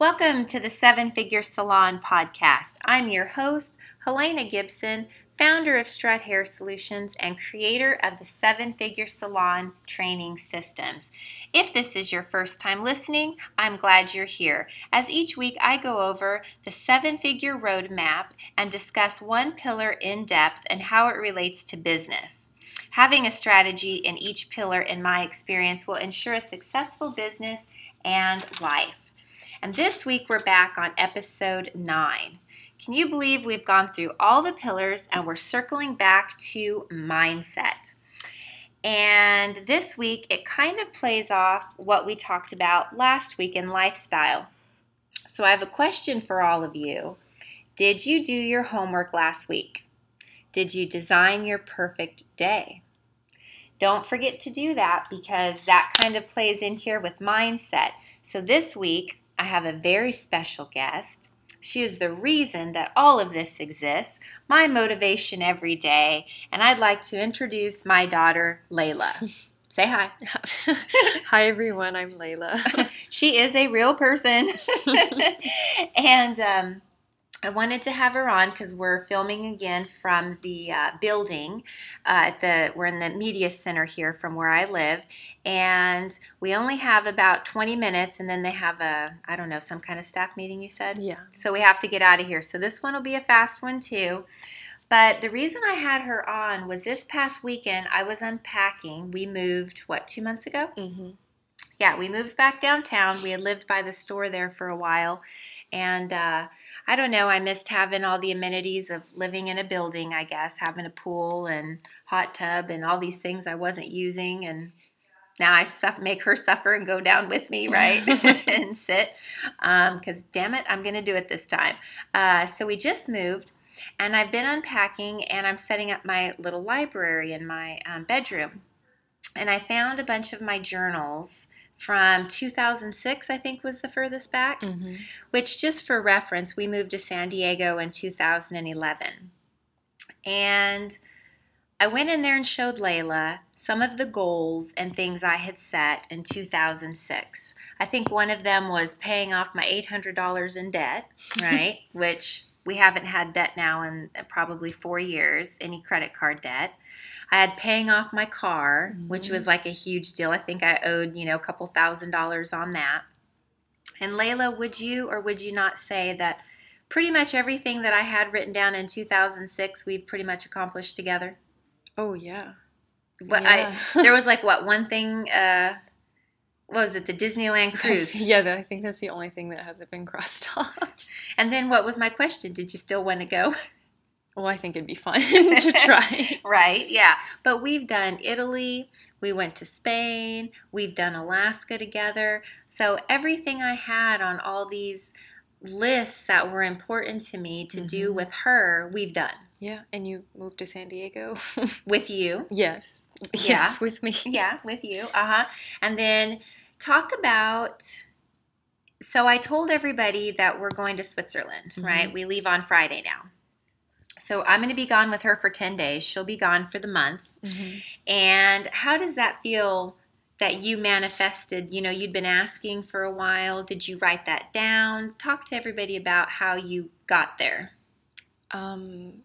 Welcome to the Seven Figure Salon podcast. I'm your host, Helena Gibson, founder of Strut Hair Solutions and creator of the Seven Figure Salon training systems. If this is your first time listening, I'm glad you're here. As each week I go over the seven figure roadmap and discuss one pillar in depth and how it relates to business. Having a strategy in each pillar, in my experience, will ensure a successful business and life. And this week we're back on episode 9. Can you believe we've gone through all the pillars and we're circling back to mindset? And this week it kind of plays off what we talked about last week in lifestyle. So I have a question for all of you. Did you do your homework last week? Did you design your perfect day? Don't forget to do that because that kind of plays in here with mindset. So this week, I have a very special guest. She is the reason that all of this exists, my motivation every day, and I'd like to introduce my daughter, Layla. Say hi. hi, everyone. I'm Layla. she is a real person. and um, I wanted to have her on because we're filming again from the uh, building. Uh, at the we're in the media center here from where I live, and we only have about 20 minutes, and then they have a I don't know some kind of staff meeting. You said, yeah. So we have to get out of here. So this one will be a fast one too. But the reason I had her on was this past weekend I was unpacking. We moved what two months ago. Mm-hmm. Yeah, we moved back downtown. We had lived by the store there for a while, and. Uh, I don't know, I missed having all the amenities of living in a building, I guess, having a pool and hot tub and all these things I wasn't using. And now I stuff, make her suffer and go down with me, right? and sit. Because um, damn it, I'm going to do it this time. Uh, so we just moved and I've been unpacking and I'm setting up my little library in my um, bedroom. And I found a bunch of my journals from 2006, I think was the furthest back, mm-hmm. which, just for reference, we moved to San Diego in 2011. And I went in there and showed Layla some of the goals and things I had set in 2006. I think one of them was paying off my $800 in debt, right? Which we haven't had debt now in probably four years, any credit card debt. I had paying off my car, mm-hmm. which was mm-hmm. like a huge deal. I think I owed, you know, a couple thousand dollars on that. And Layla, would you or would you not say that pretty much everything that I had written down in 2006 we've pretty much accomplished together? Oh yeah. But yeah. I there was like what one thing uh what was it the Disneyland cruise? yeah, I think that's the only thing that hasn't been crossed off. And then what was my question? Did you still want to go? Well, I think it'd be fun to try. right, yeah. But we've done Italy, we went to Spain, we've done Alaska together. So everything I had on all these lists that were important to me to mm-hmm. do with her, we've done. Yeah, and you moved to San Diego with you. Yes. Yeah. Yes, with me. Yeah, with you. Uh-huh. And then talk about so I told everybody that we're going to Switzerland, mm-hmm. right? We leave on Friday now. So I'm going to be gone with her for 10 days. She'll be gone for the month. Mm-hmm. And how does that feel that you manifested? You know, you'd been asking for a while. Did you write that down? Talk to everybody about how you got there. Um,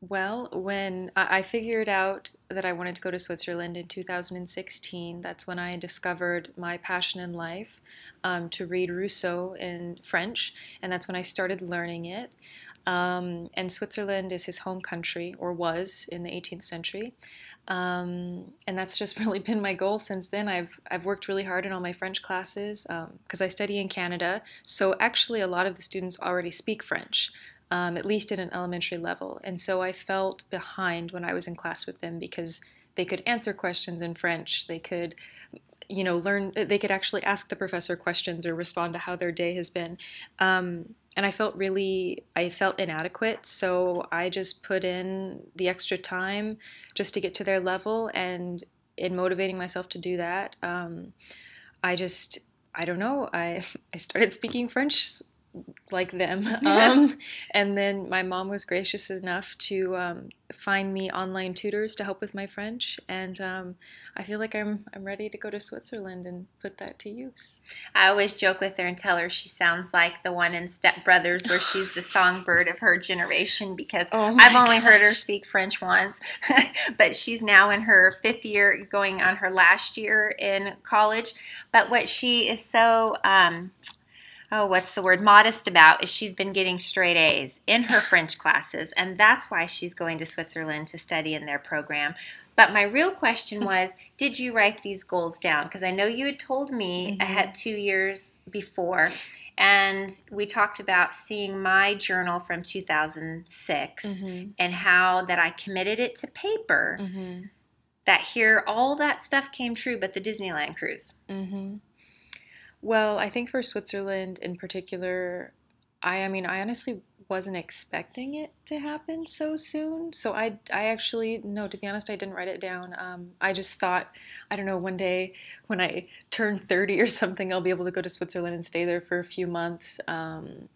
well, when I figured out that I wanted to go to Switzerland in 2016, that's when I discovered my passion in life um, to read Rousseau in French, and that's when I started learning it. Um, and Switzerland is his home country, or was in the 18th century. Um, and that's just really been my goal since then. I've I've worked really hard in all my French classes because um, I study in Canada. So actually, a lot of the students already speak French, um, at least at an elementary level. And so I felt behind when I was in class with them because they could answer questions in French. They could you know learn they could actually ask the professor questions or respond to how their day has been um, and I felt really I felt inadequate, so I just put in the extra time just to get to their level, and in motivating myself to do that, um, I just I don't know I I started speaking French like them. Um, and then my mom was gracious enough to um, find me online tutors to help with my French, and um, I feel like I'm I'm ready to go to Switzerland and put that to use. I always joke with her and tell her she sounds like the one in Step Brothers where she's the songbird of her generation because Oh I've only heard her speak French once, but she's now in her fifth year, going on her last year in college. But what she is so um, oh, what's the word, modest about is she's been getting straight A's in her French classes, and that's why she's going to Switzerland to study in their program. But my real question was, did you write these goals down? Because I know you had told me Mhm. ahead two years before, and we talked about seeing my journal from 2006 Mm-hmm. and how that I committed it to paper. Mm-hmm. That here all that stuff came true, but the Disneyland cruise. Well, I think for Switzerland in particular, I I mean, I honestly wasn't expecting it to happen so soon. So I I actually no, to be honest, I didn't write it down. Um, I just thought, I don't know, one day when I turn 30 or something, I'll be able to go to Switzerland and stay there for a few months. Um,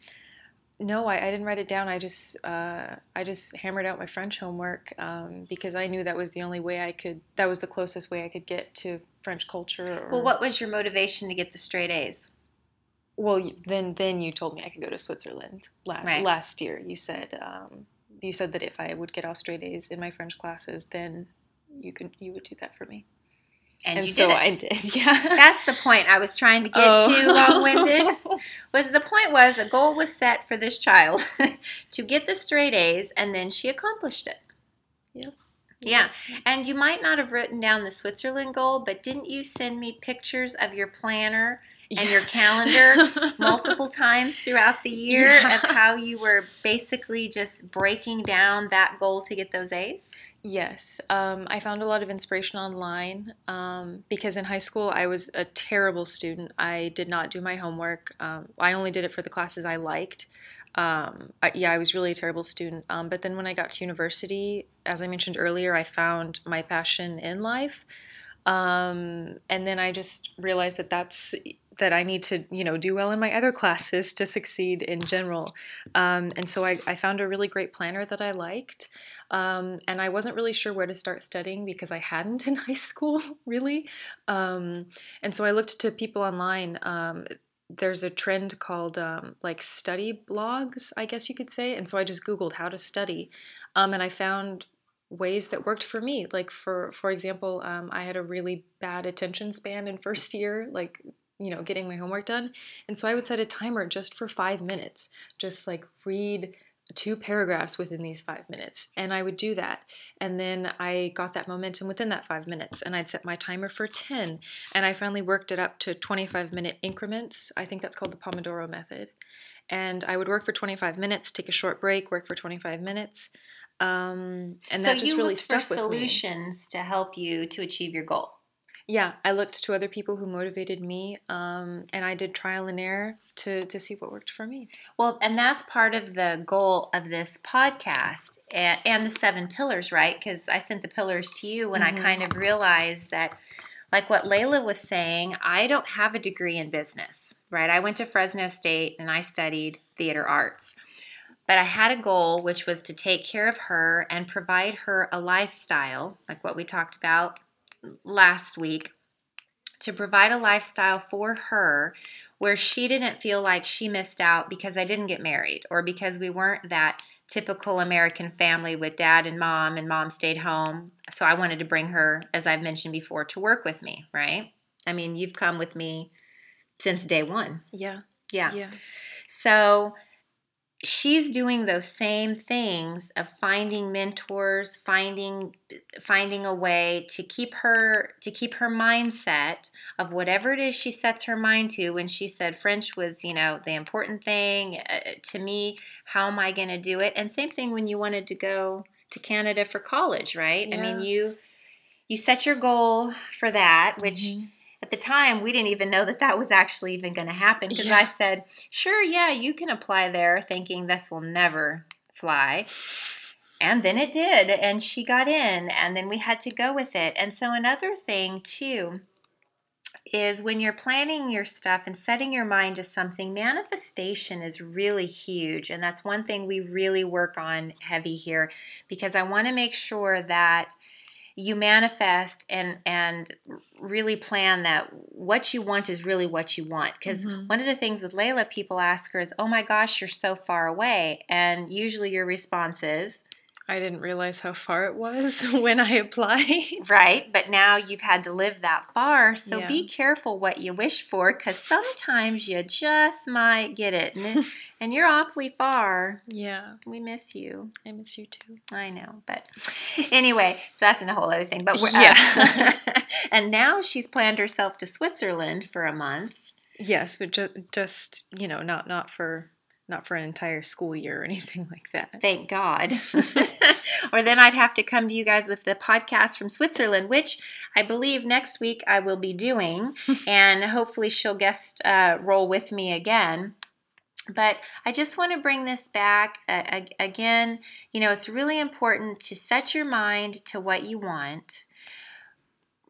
no, I, I didn't write it down. I just uh, I just hammered out my French homework um, because I knew that was the only way I could. That was the closest way I could get to French culture. Or, Well, what was your motivation to get the straight A's? Well, then then you told me I could go to Switzerland la- Right. last year. You said um, you said that if I would get all straight A's in my French classes, then you could you would do that for me. And, you so did. I did. Yeah. That's the point I was trying to get Oh. to long-winded. Was the point was a goal was set for this child to get the straight A's and then she accomplished it. Yep. Yeah. Mm-hmm. And you might not have written down the Switzerland goal, but didn't you send me pictures of your planner and your calendar multiple times throughout the year Yeah. of how you were basically just breaking down that goal to get those A's? Yes, um, I found a lot of inspiration online um, because in high school I was a terrible student. I did not do my homework. Um, I only did it for the classes I liked. Um, I, yeah, I was really a terrible student. Um, but then when I got to university, as I mentioned earlier, I found my passion in life. Um, and then I just realized that that's that I need to, you know, do well in my other classes to succeed in general. Um, and so I, I found a really great planner that I liked. Um, and I wasn't really sure where to start studying because I hadn't in high school, really. Um, and so I looked to people online. Um, there's a trend called um, like study blogs, I guess you could say. And so I just Googled how to study. Um, and I found ways that worked for me. Like, for, for example, um, I had a really bad attention span in first year, like, you know, getting my homework done. And so I would set a timer just for five minutes, just like read two paragraphs within these five minutes. And I would do that. And then I got that momentum within that five minutes. And I'd set my timer for 10. And I finally worked it up to 25 minute increments. I think that's called the Pomodoro method. And I would work for 25 minutes, take a short break, work for 25 minutes. Um, and so that just you really looked for stuck with me. solutions to help you to achieve your goal. Yeah, I looked to other people who motivated me, um, and I did trial and error to to see what worked for me. Well, and that's part of the goal of this podcast and, and the seven pillars, right? Because I sent the pillars to you when I Mhm. kind of realized that, like what Layla was saying, I don't have a degree in business, right? I went to Fresno State and I studied theater arts. But I had a goal, which was to take care of her and provide her a lifestyle, like what we talked about last week, to provide a lifestyle for her where she didn't feel like she missed out because I didn't get married or because we weren't that typical American family with dad and mom and mom stayed home. So I wanted to bring her, as I've mentioned before, to work with me, right? I mean, you've come with me since day one. Yeah, Yeah. yeah, So she's doing those same things of finding mentors, finding finding a way to keep her to keep her mindset of whatever it is she sets her mind to when she said French was, you know, the important thing uh, to me, how am I going to do it? And same thing when you wanted to go to Canada for college, right? I mean, you you set your goal for that, which Mhm. At the time we didn't even know that that was actually even going to happen because Yeah. I said, "Sure, yeah, you can apply there," thinking this will never fly. And then it did, and she got in, and then we had to go with it. And so another thing too is when you're planning your stuff and setting your mind to something, manifestation is really huge. And that's one thing we really work on heavy here because I want to make sure that you manifest and and really plan that what you want is really what you want because mm-hmm. one of the things with Layla people ask her is oh my gosh you're so far away and usually your response is I didn't realize how far it was when I applied. right, but now you've had to live that far, so yeah. be careful what you wish for because sometimes you just might get it, and, and you're awfully far. Yeah, we miss you. I miss you too. I know, but anyway, so that's a whole other thing. But we're, uh, yeah, and now she's planned herself to Switzerland for a month. Yes, but ju- just you know, not not for not for an entire school year or anything like that. Thank God. or then I'd have to come to you guys with the podcast from Switzerland, which I believe next week I will be doing, and hopefully she'll guest uh, roll with me again. But I just want to bring this back uh, again. You know, it's really important to set your mind to what you want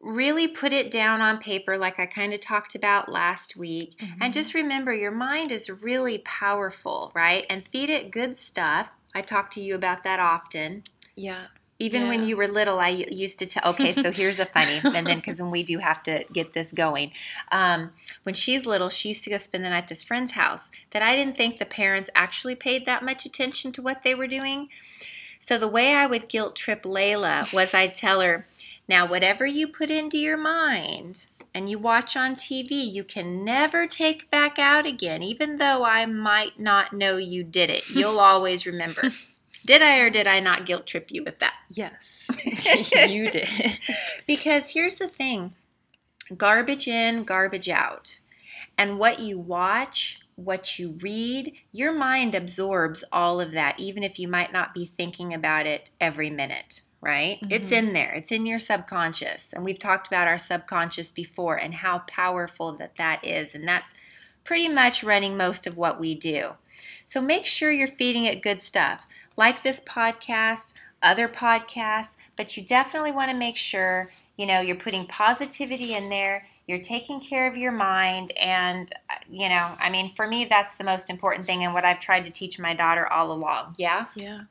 really put it down on paper, like I kind of talked about last week. Mm-hmm. And just remember, your mind is really powerful, right? And feed it good stuff. I talk to you about that often. Yeah. Even yeah. when you were little, I used to tell, okay, so here's a funny, and then because when we do have to get this going. Um, when she's little, she used to go spend the night at this friend's house that I didn't think the parents actually paid that much attention to what they were doing. So the way I would guilt trip Layla was I'd tell her, now, whatever you put into your mind and you watch on TV, you can never take back out again, even though I might not know you did it. You'll always remember. Did I or did I not guilt trip you with that? Yes, you did. because here's the thing garbage in, garbage out. And what you watch, what you read, your mind absorbs all of that, even if you might not be thinking about it every minute right? Mm-hmm. It's in there. It's in your subconscious. And we've talked about our subconscious before and how powerful that that is. And that's pretty much running most of what we do. So make sure you're feeding it good stuff, like this podcast, other podcasts, but you definitely want to make sure, you know, you're putting positivity in there. You're taking care of your mind. And, uh, you know, I mean, for me, that's the most important thing and what I've tried to teach my daughter all along. Yeah? Yeah.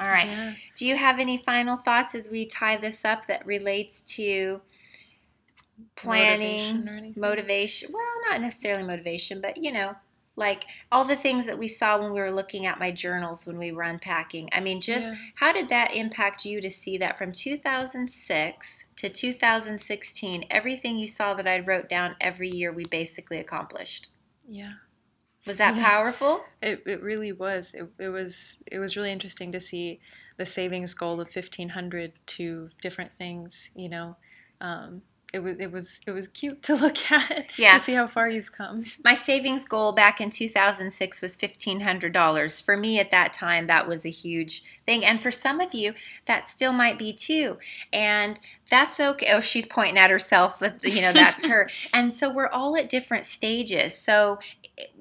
All right. Yeah. Do you have any final thoughts as we tie this up that relates to planning, motivation, motivation? Well, not necessarily motivation, but you know, like all the things that we saw when we were looking at my journals when we were unpacking. I mean, just yeah. how did that impact you to see that from 2006 to 2016, everything you saw that I wrote down every year we basically accomplished? Yeah. Was that yeah. powerful? It, it really was. It, it was it was really interesting to see the savings goal of fifteen hundred to different things. You know, um, it was it was it was cute to look at. Yeah. To see how far you've come. My savings goal back in 2006 was $1500. For me at that time that was a huge thing and for some of you that still might be too. And that's okay. Oh, she's pointing at herself, but you know, that's her. and so we're all at different stages. So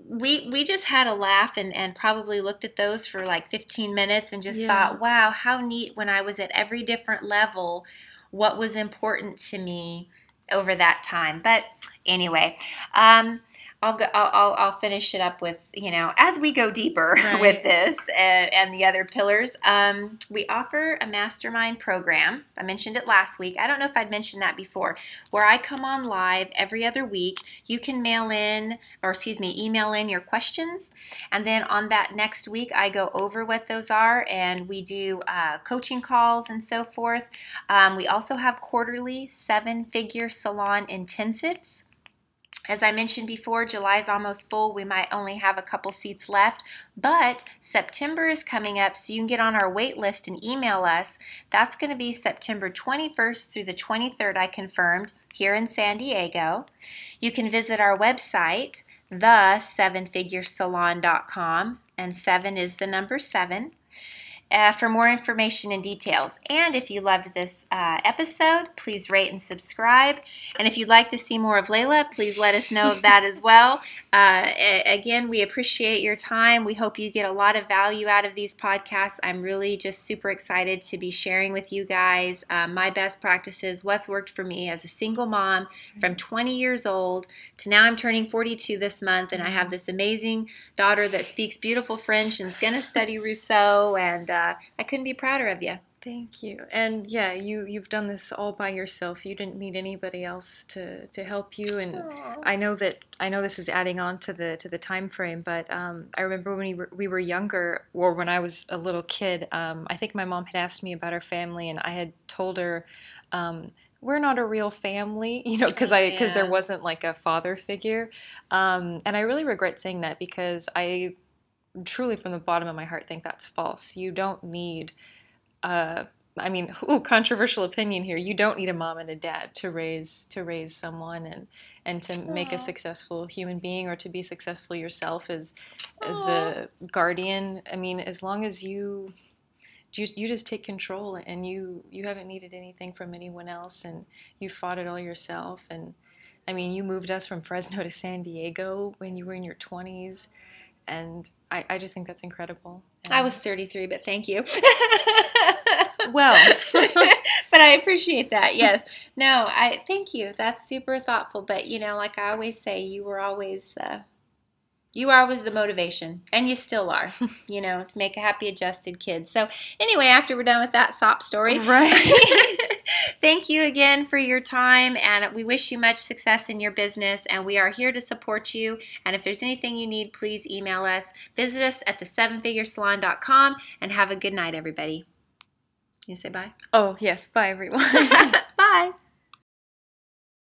we we just had a laugh and, and probably looked at those for like 15 minutes and just yeah. thought, wow, how neat when I was at every different level, what was important to me over that time. But anyway, um, I'll go. I'll, I'll, finish it up with you know as we go deeper right. with this and, and, the other pillars. Um, we offer a mastermind program. I mentioned it last week. I don't know if I'd mentioned that before. Where I come on live every other week. You can mail in or excuse me, email in your questions, and then on that next week I go over what those are and we do uh, coaching calls and so forth. Um, we also have quarterly seven-figure salon intensives. As I mentioned before, July is almost full. We might only have a couple seats left, but September is coming up, so you can get on our wait list and email us. That's going to be September 21st through the 23rd, I confirmed, here in San Diego. You can visit our website, the sevenfiguresalon.com, and seven is the number seven. Uh, for more information and details. And if you loved this uh, episode, please rate and subscribe. And if you'd like to see more of Layla, please let us know of that as well. Uh, again, we appreciate your time. We hope you get a lot of value out of these podcasts. I'm really just super excited to be sharing with you guys uh, my best practices, what's worked for me as a single mom from 20 years old to now I'm turning 42 this month, and I have this amazing daughter that speaks beautiful French and is going to study Rousseau, and uh, I couldn't be prouder of you. Thank you. And yeah, you you've done this all by yourself. You didn't need anybody else to, to help you. And Aww. I know that I know this is adding on to the to the time frame, but um, I remember when we were, we were younger, or when I was a little kid. Um, I think my mom had asked me about our family, and I had told her. Um, we're not a real family, you know, because I because there wasn't like a father figure, um, and I really regret saying that because I truly, from the bottom of my heart, think that's false. You don't need uh, I mean, ooh, controversial opinion here. You don't need a mom and a dad to raise to raise someone and and to make a successful human being or to be successful yourself as as a guardian. I mean, as long as you you, you just take control and you you haven't needed anything from anyone else and you fought it all yourself and I mean, you moved us from Fresno to San Diego when you were in your 20s and I, I just think that's incredible. I was 33, but thank you. well, but I appreciate that. Yes. No, I thank you. That's super thoughtful. But you know, like I always say, you were always the you are always the motivation, and you still are. You know, to make a happy, adjusted kid. So anyway, after we're done with that sob story, Right. Thank you again for your time, and we wish you much success in your business. And we are here to support you. And if there's anything you need, please email us. Visit us at the sevenfiguresalon.com and have a good night, everybody. You say bye? oh, yes. Bye, everyone. bye.